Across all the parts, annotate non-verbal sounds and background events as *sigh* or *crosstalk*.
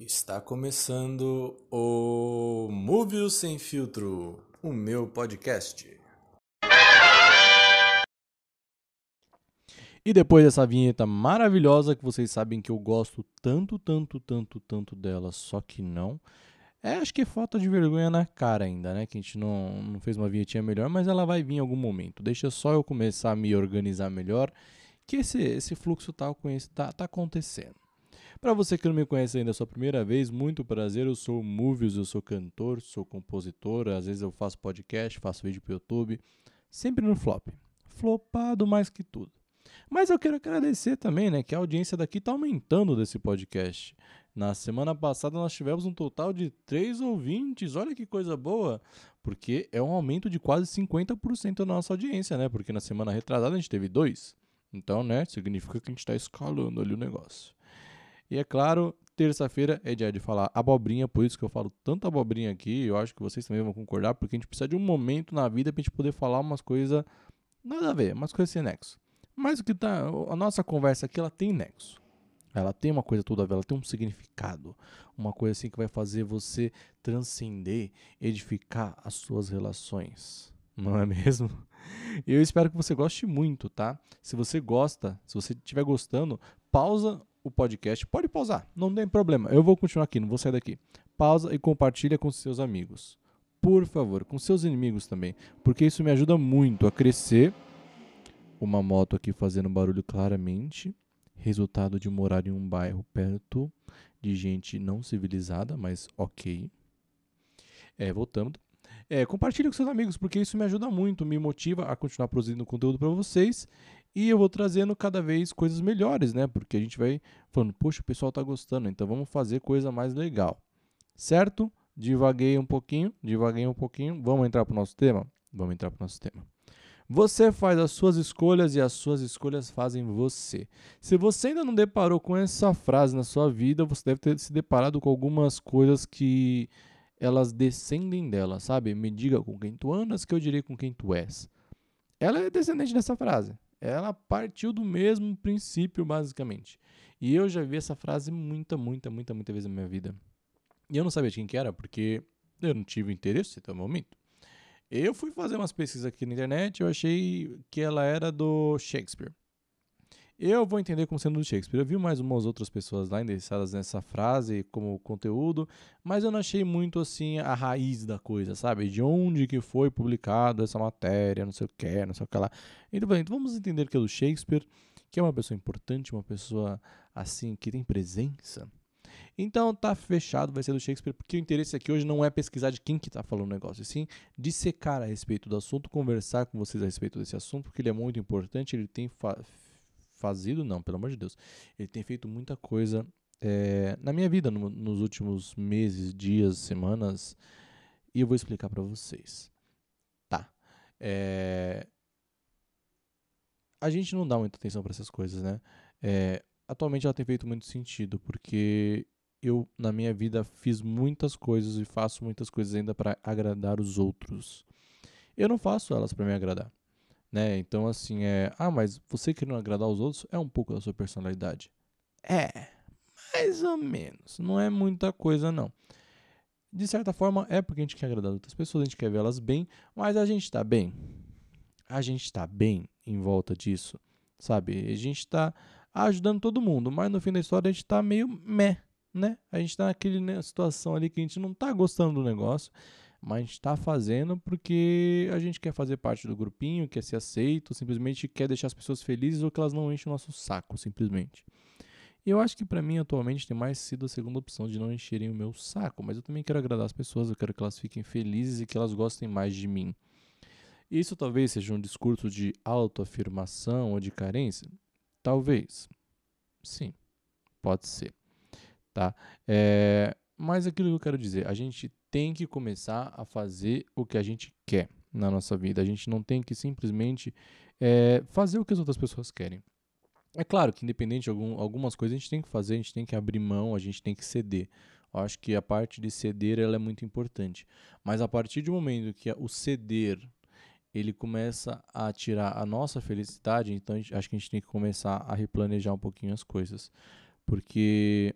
Está começando o Movie Sem Filtro, o meu podcast. E depois dessa vinheta maravilhosa que vocês sabem que eu gosto tanto, tanto, tanto, tanto dela, só que não. É, acho que é falta de vergonha na cara ainda, né? Que a gente não, não fez uma vinhetinha melhor, mas ela vai vir em algum momento. Deixa só eu começar a me organizar melhor, que esse, esse fluxo tá, tá, tá acontecendo. Para você que não me conhece ainda é sua primeira vez, muito prazer. Eu sou Movies, eu sou cantor, sou compositor. Às vezes eu faço podcast, faço vídeo pro YouTube. Sempre no flop. Flopado mais que tudo. Mas eu quero agradecer também, né, que a audiência daqui está aumentando desse podcast. Na semana passada nós tivemos um total de 3 ouvintes. Olha que coisa boa, porque é um aumento de quase 50% da nossa audiência, né? Porque na semana retrasada a gente teve dois. Então, né, significa que a gente está escalando ali o negócio. E é claro, terça-feira é dia de falar abobrinha, por isso que eu falo tanta abobrinha aqui. Eu acho que vocês também vão concordar, porque a gente precisa de um momento na vida pra gente poder falar umas coisas nada a ver, umas coisas sem nexo. Mas o que tá, a nossa conversa aqui, ela tem nexo. Ela tem uma coisa toda a ver, ela tem um significado, uma coisa assim que vai fazer você transcender, edificar as suas relações. Não é mesmo? *laughs* Eu espero que você goste muito, tá? Se você gosta, se você estiver gostando, pausa o podcast, pode pausar, não tem problema. Eu vou continuar aqui, não vou sair daqui. Pausa e compartilha com seus amigos. Por favor, com seus inimigos também, porque isso me ajuda muito a crescer. Uma moto aqui fazendo barulho claramente, resultado de morar em um bairro perto de gente não civilizada, mas ok. É, voltando. É, compartilhe com seus amigos, porque isso me ajuda muito, me motiva a continuar produzindo conteúdo para vocês e eu vou trazendo cada vez coisas melhores, né? Porque a gente vai falando, poxa, o pessoal tá gostando, então vamos fazer coisa mais legal. Certo? Divaguei um pouquinho, divaguei um pouquinho. Vamos entrar pro nosso tema? Vamos entrar pro nosso tema. Você faz as suas escolhas e as suas escolhas fazem você. Se você ainda não deparou com essa frase na sua vida, você deve ter se deparado com algumas coisas que elas descendem dela, sabe? Me diga com quem tu andas, que eu direi com quem tu és. Ela é descendente dessa frase ela partiu do mesmo princípio, basicamente. E eu já vi essa frase muita, muita, muita, muita vez na minha vida. E eu não sabia de quem que era, porque eu não tive interesse até o momento. Eu fui fazer umas pesquisas aqui na internet, eu achei que ela era do Shakespeare. Eu vou entender como sendo do Shakespeare. Eu vi mais umas outras pessoas lá endereçadas nessa frase como conteúdo, mas eu não achei muito assim a raiz da coisa, sabe? De onde que foi publicado essa matéria, não sei o que, não sei o que lá. Então, vamos entender que é do Shakespeare, que é uma pessoa importante, uma pessoa assim que tem presença. Então tá fechado, vai ser do Shakespeare, porque o interesse aqui hoje não é pesquisar de quem que tá falando o negócio, e sim dissecar a respeito do assunto, conversar com vocês a respeito desse assunto, porque ele é muito importante, ele tem fazido, não, pelo amor de Deus. Ele tem feito muita coisa é, na minha vida no, nos últimos meses, dias, semanas. E eu vou explicar para vocês. Tá. É, a gente não dá muita atenção para essas coisas, né? É, atualmente ela tem feito muito sentido, porque eu, na minha vida, fiz muitas coisas e faço muitas coisas ainda para agradar os outros. Eu não faço elas para me agradar. Né? Então, assim, é. Ah, mas você querendo agradar os outros é um pouco da sua personalidade. É, mais ou menos. Não é muita coisa, não. De certa forma, é porque a gente quer agradar outras pessoas, a gente quer vê-las bem, mas a gente está bem. A gente está bem em volta disso, sabe? A gente está ajudando todo mundo, mas no fim da história a gente está meio meh, né? A gente está naquela né, situação ali que a gente não está gostando do negócio mas está fazendo porque a gente quer fazer parte do grupinho, quer ser aceito, simplesmente quer deixar as pessoas felizes ou que elas não enchem o nosso saco, simplesmente. E eu acho que para mim atualmente tem mais sido a segunda opção de não encherem o meu saco, mas eu também quero agradar as pessoas, eu quero que elas fiquem felizes e que elas gostem mais de mim. Isso talvez seja um discurso de autoafirmação ou de carência? Talvez. Sim, pode ser. Tá? É, mas aquilo que eu quero dizer, a gente tem que começar a fazer o que a gente quer na nossa vida. A gente não tem que simplesmente é, fazer o que as outras pessoas querem. É claro que, independente de algum, algumas coisas, a gente tem que fazer, a gente tem que abrir mão, a gente tem que ceder. Eu acho que a parte de ceder ela é muito importante. Mas a partir do momento que o ceder ele começa a tirar a nossa felicidade, então acho que a gente tem que começar a replanejar um pouquinho as coisas. Porque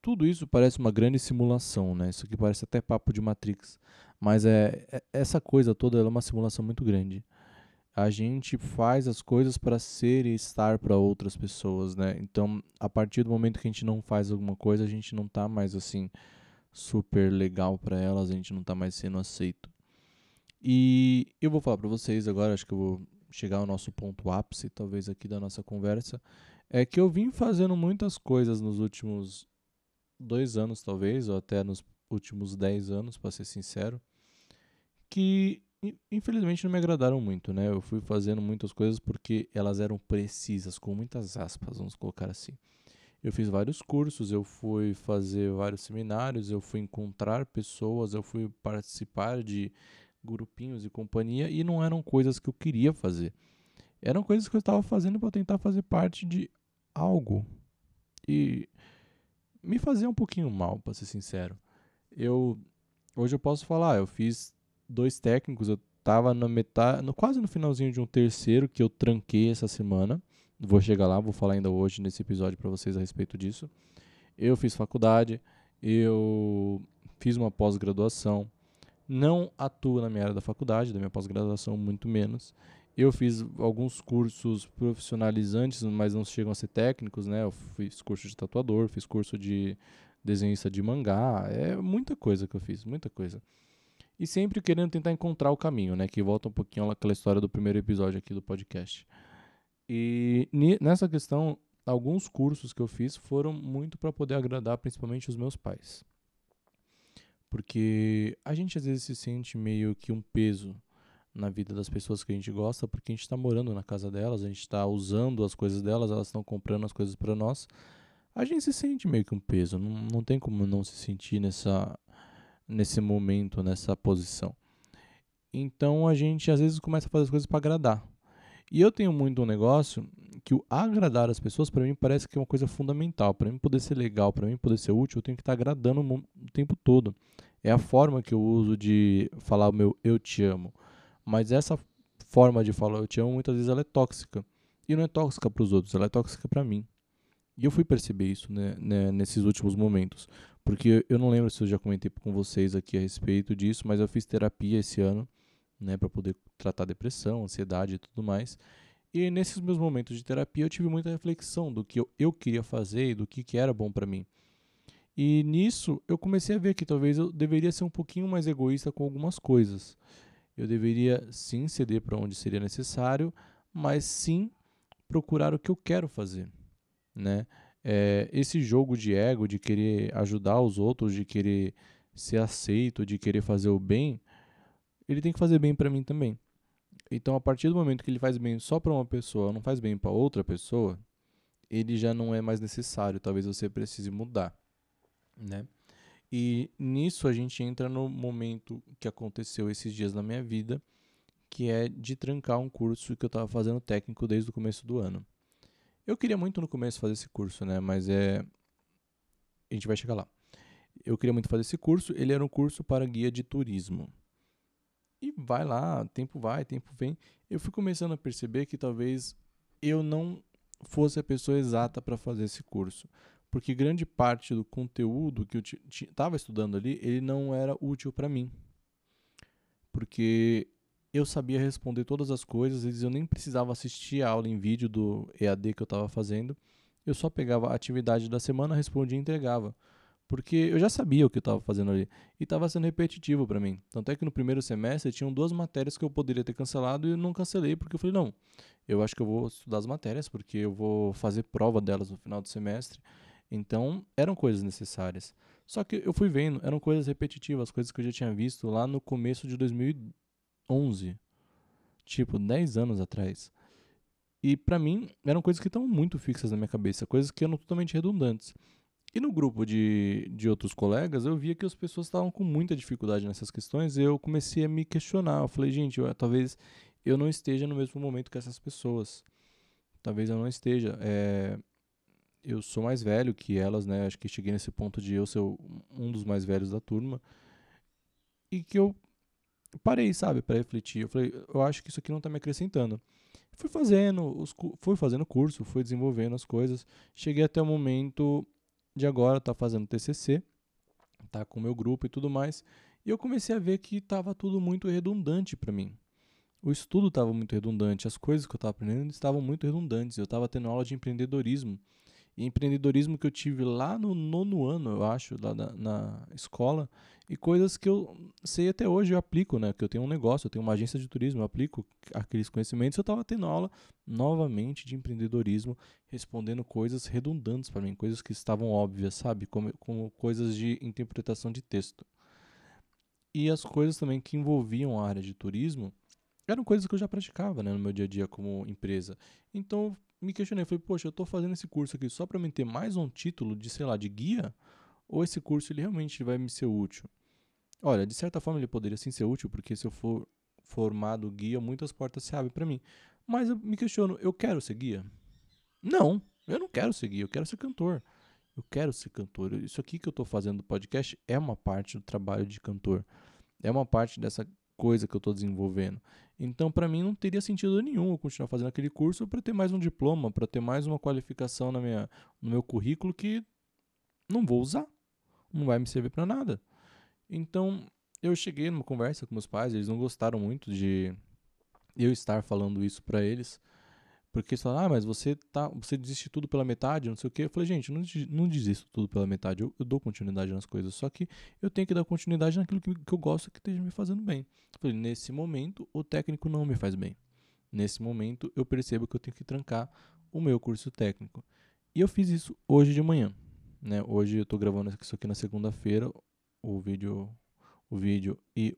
tudo isso parece uma grande simulação, né? Isso aqui parece até papo de Matrix. Mas é, é essa coisa toda é uma simulação muito grande. A gente faz as coisas para ser e estar para outras pessoas, né? Então, a partir do momento que a gente não faz alguma coisa, a gente não tá mais assim super legal para elas, a gente não tá mais sendo aceito. E eu vou falar para vocês agora, acho que eu vou chegar ao nosso ponto ápice, talvez aqui da nossa conversa, é que eu vim fazendo muitas coisas nos últimos dois anos, talvez, ou até nos últimos dez anos, para ser sincero, que infelizmente não me agradaram muito, né? Eu fui fazendo muitas coisas porque elas eram precisas, com muitas aspas, vamos colocar assim. Eu fiz vários cursos, eu fui fazer vários seminários, eu fui encontrar pessoas, eu fui participar de grupinhos e companhia e não eram coisas que eu queria fazer. Eram coisas que eu estava fazendo para tentar fazer parte de algo. E me fazia um pouquinho mal, para ser sincero. Eu hoje eu posso falar, eu fiz dois técnicos, eu tava na metade, no, quase no finalzinho de um terceiro que eu tranquei essa semana. Vou chegar lá, vou falar ainda hoje nesse episódio para vocês a respeito disso. Eu fiz faculdade, eu fiz uma pós-graduação, não atuo na minha área da faculdade, da minha pós-graduação, muito menos. Eu fiz alguns cursos profissionalizantes, mas não chegam a ser técnicos, né? Eu fiz curso de tatuador, fiz curso de desenhista de mangá, é muita coisa que eu fiz, muita coisa. E sempre querendo tentar encontrar o caminho, né? Que volta um pouquinho àquela história do primeiro episódio aqui do podcast. E nessa questão, alguns cursos que eu fiz foram muito para poder agradar principalmente os meus pais. Porque a gente às vezes se sente meio que um peso na vida das pessoas que a gente gosta, porque a gente está morando na casa delas, a gente está usando as coisas delas, elas estão comprando as coisas para nós. A gente se sente meio que um peso, não, não tem como não se sentir nessa, nesse momento, nessa posição. Então a gente às vezes começa a fazer as coisas para agradar. E eu tenho muito um negócio que o agradar as pessoas para mim parece que é uma coisa fundamental. Para mim poder ser legal, para mim poder ser útil, eu tenho que estar tá agradando o tempo todo. É a forma que eu uso de falar o meu eu te amo. Mas essa forma de falar eu te amo, muitas vezes ela é tóxica. E não é tóxica para os outros, ela é tóxica para mim. E eu fui perceber isso né, né, nesses últimos momentos. Porque eu não lembro se eu já comentei com vocês aqui a respeito disso, mas eu fiz terapia esse ano, né, para poder tratar depressão, ansiedade e tudo mais. E nesses meus momentos de terapia eu tive muita reflexão do que eu, eu queria fazer e do que, que era bom para mim. E nisso eu comecei a ver que talvez eu deveria ser um pouquinho mais egoísta com algumas coisas eu deveria sim ceder para onde seria necessário, mas sim procurar o que eu quero fazer, né? É, esse jogo de ego, de querer ajudar os outros, de querer ser aceito, de querer fazer o bem, ele tem que fazer bem para mim também. Então, a partir do momento que ele faz bem só para uma pessoa, não faz bem para outra pessoa, ele já não é mais necessário. Talvez você precise mudar, né? E nisso a gente entra no momento que aconteceu esses dias na minha vida, que é de trancar um curso que eu estava fazendo técnico desde o começo do ano. Eu queria muito no começo fazer esse curso, né? Mas é. A gente vai chegar lá. Eu queria muito fazer esse curso. Ele era um curso para guia de turismo. E vai lá, tempo vai, tempo vem. Eu fui começando a perceber que talvez eu não fosse a pessoa exata para fazer esse curso porque grande parte do conteúdo que eu estava estudando ali, ele não era útil para mim. Porque eu sabia responder todas as coisas, eu nem precisava assistir a aula em vídeo do EAD que eu estava fazendo. Eu só pegava a atividade da semana, respondia e entregava. Porque eu já sabia o que eu estava fazendo ali. E estava sendo repetitivo para mim. Tanto é que no primeiro semestre tinham duas matérias que eu poderia ter cancelado e eu não cancelei, porque eu falei, não, eu acho que eu vou estudar as matérias, porque eu vou fazer prova delas no final do semestre. Então, eram coisas necessárias. Só que eu fui vendo, eram coisas repetitivas, coisas que eu já tinha visto lá no começo de 2011. Tipo, 10 anos atrás. E para mim, eram coisas que estão muito fixas na minha cabeça, coisas que eram totalmente redundantes. E no grupo de, de outros colegas, eu via que as pessoas estavam com muita dificuldade nessas questões e eu comecei a me questionar. Eu falei, gente, eu, talvez eu não esteja no mesmo momento que essas pessoas. Talvez eu não esteja. É, eu sou mais velho que elas, né? Acho que cheguei nesse ponto de eu ser um dos mais velhos da turma. E que eu parei, sabe, para refletir. Eu falei, eu acho que isso aqui não tá me acrescentando. Fui fazendo, os, fui fazendo curso, fui desenvolvendo as coisas. Cheguei até o momento de agora tá fazendo TCC, tá com o meu grupo e tudo mais, e eu comecei a ver que estava tudo muito redundante para mim. O estudo estava muito redundante, as coisas que eu estava aprendendo estavam muito redundantes. Eu estava tendo aula de empreendedorismo. E empreendedorismo que eu tive lá no nono ano, eu acho, lá na, na escola, e coisas que eu sei até hoje eu aplico, né? Que eu tenho um negócio, eu tenho uma agência de turismo, eu aplico aqueles conhecimentos. Eu estava tendo aula novamente de empreendedorismo, respondendo coisas redundantes para mim, coisas que estavam óbvias, sabe? Como, como coisas de interpretação de texto. E as coisas também que envolviam a área de turismo eram coisas que eu já praticava né, no meu dia a dia como empresa. Então me questionei, falei, poxa, eu estou fazendo esse curso aqui só para me ter mais um título de, sei lá, de guia? Ou esse curso ele realmente vai me ser útil? Olha, de certa forma ele poderia sim ser útil, porque se eu for formado guia, muitas portas se abrem para mim. Mas eu me questiono, eu quero ser guia? Não, eu não quero ser guia, eu quero ser cantor. Eu quero ser cantor. Isso aqui que eu estou fazendo no podcast é uma parte do trabalho de cantor. É uma parte dessa coisa que eu estou desenvolvendo. Então, para mim, não teria sentido nenhum eu continuar fazendo aquele curso para ter mais um diploma, para ter mais uma qualificação na minha, no meu currículo que não vou usar, não vai me servir para nada. Então, eu cheguei numa conversa com meus pais, eles não gostaram muito de eu estar falando isso para eles, porque eles falaram, ah, mas você, tá, você desiste tudo pela metade, não sei o quê. Eu falei, gente, não, não desisto tudo pela metade, eu, eu, dou continuidade nas coisas, só que eu tenho que dar continuidade naquilo que, que eu gosto que esteja me fazendo bem. Eu falei, nesse momento, o técnico não me faz bem. Nesse momento, eu percebo que eu tenho que trancar o meu curso técnico. E eu fiz isso hoje de manhã. Né? Hoje eu estou gravando isso aqui na segunda-feira, o vídeo, o vídeo e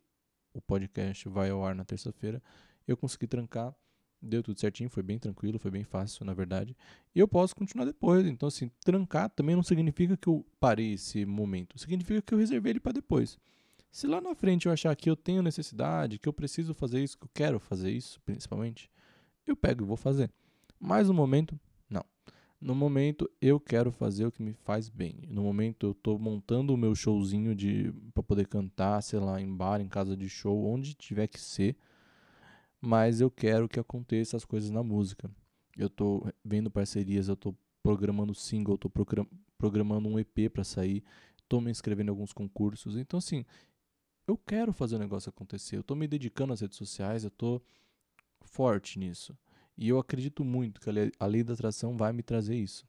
o podcast vai ao ar na terça-feira. Eu consegui trancar, deu tudo certinho, foi bem tranquilo, foi bem fácil, na verdade. E eu posso continuar depois. Então, assim, trancar também não significa que eu parei esse momento, significa que eu reservei ele para depois. Se lá na frente eu achar que eu tenho necessidade, que eu preciso fazer isso, que eu quero fazer isso, principalmente, eu pego e vou fazer. Mas no momento, no momento, eu quero fazer o que me faz bem. No momento, eu estou montando o meu showzinho de para poder cantar, sei lá, em bar, em casa de show, onde tiver que ser. Mas eu quero que aconteça as coisas na música. Eu estou vendo parcerias, eu estou programando single, estou programando um EP para sair, estou me inscrevendo em alguns concursos. Então, assim, eu quero fazer o negócio acontecer. Eu estou me dedicando às redes sociais, eu estou forte nisso. E eu acredito muito que a lei da atração vai me trazer isso.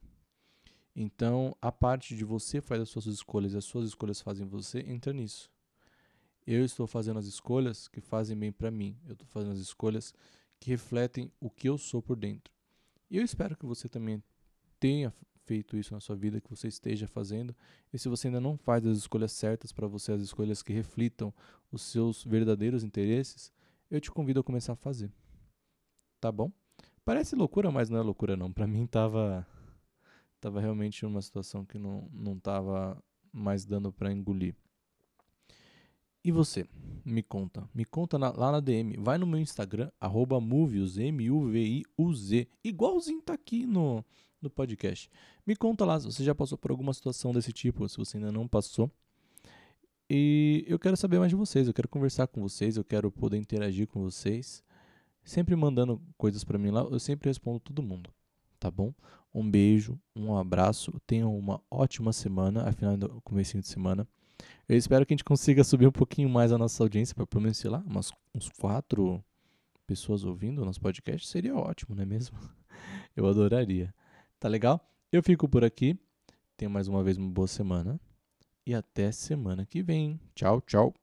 Então, a parte de você faz as suas escolhas e as suas escolhas fazem você, entra nisso. Eu estou fazendo as escolhas que fazem bem para mim. Eu estou fazendo as escolhas que refletem o que eu sou por dentro. E eu espero que você também tenha feito isso na sua vida, que você esteja fazendo. E se você ainda não faz as escolhas certas para você, as escolhas que reflitam os seus verdadeiros interesses, eu te convido a começar a fazer. Tá bom? Parece loucura, mas não é loucura não. Para *laughs* mim tava tava realmente uma situação que não não tava mais dando para engolir. E você? Me conta. Me conta na, lá na DM. Vai no meu Instagram, arroba M-U-V-I-U-Z. Igualzinho tá aqui no, no podcast. Me conta lá se você já passou por alguma situação desse tipo, se você ainda não passou. E eu quero saber mais de vocês, eu quero conversar com vocês, eu quero poder interagir com vocês sempre mandando coisas para mim lá, eu sempre respondo todo mundo, tá bom? Um beijo, um abraço, tenham uma ótima semana, afinal do começo de semana. Eu espero que a gente consiga subir um pouquinho mais a nossa audiência, para pelo menos, sei lá, umas, uns quatro pessoas ouvindo o nosso podcast, seria ótimo, não é mesmo? *laughs* Eu adoraria. Tá legal? Eu fico por aqui. Tenha mais uma vez uma boa semana. E até semana que vem. Tchau, tchau.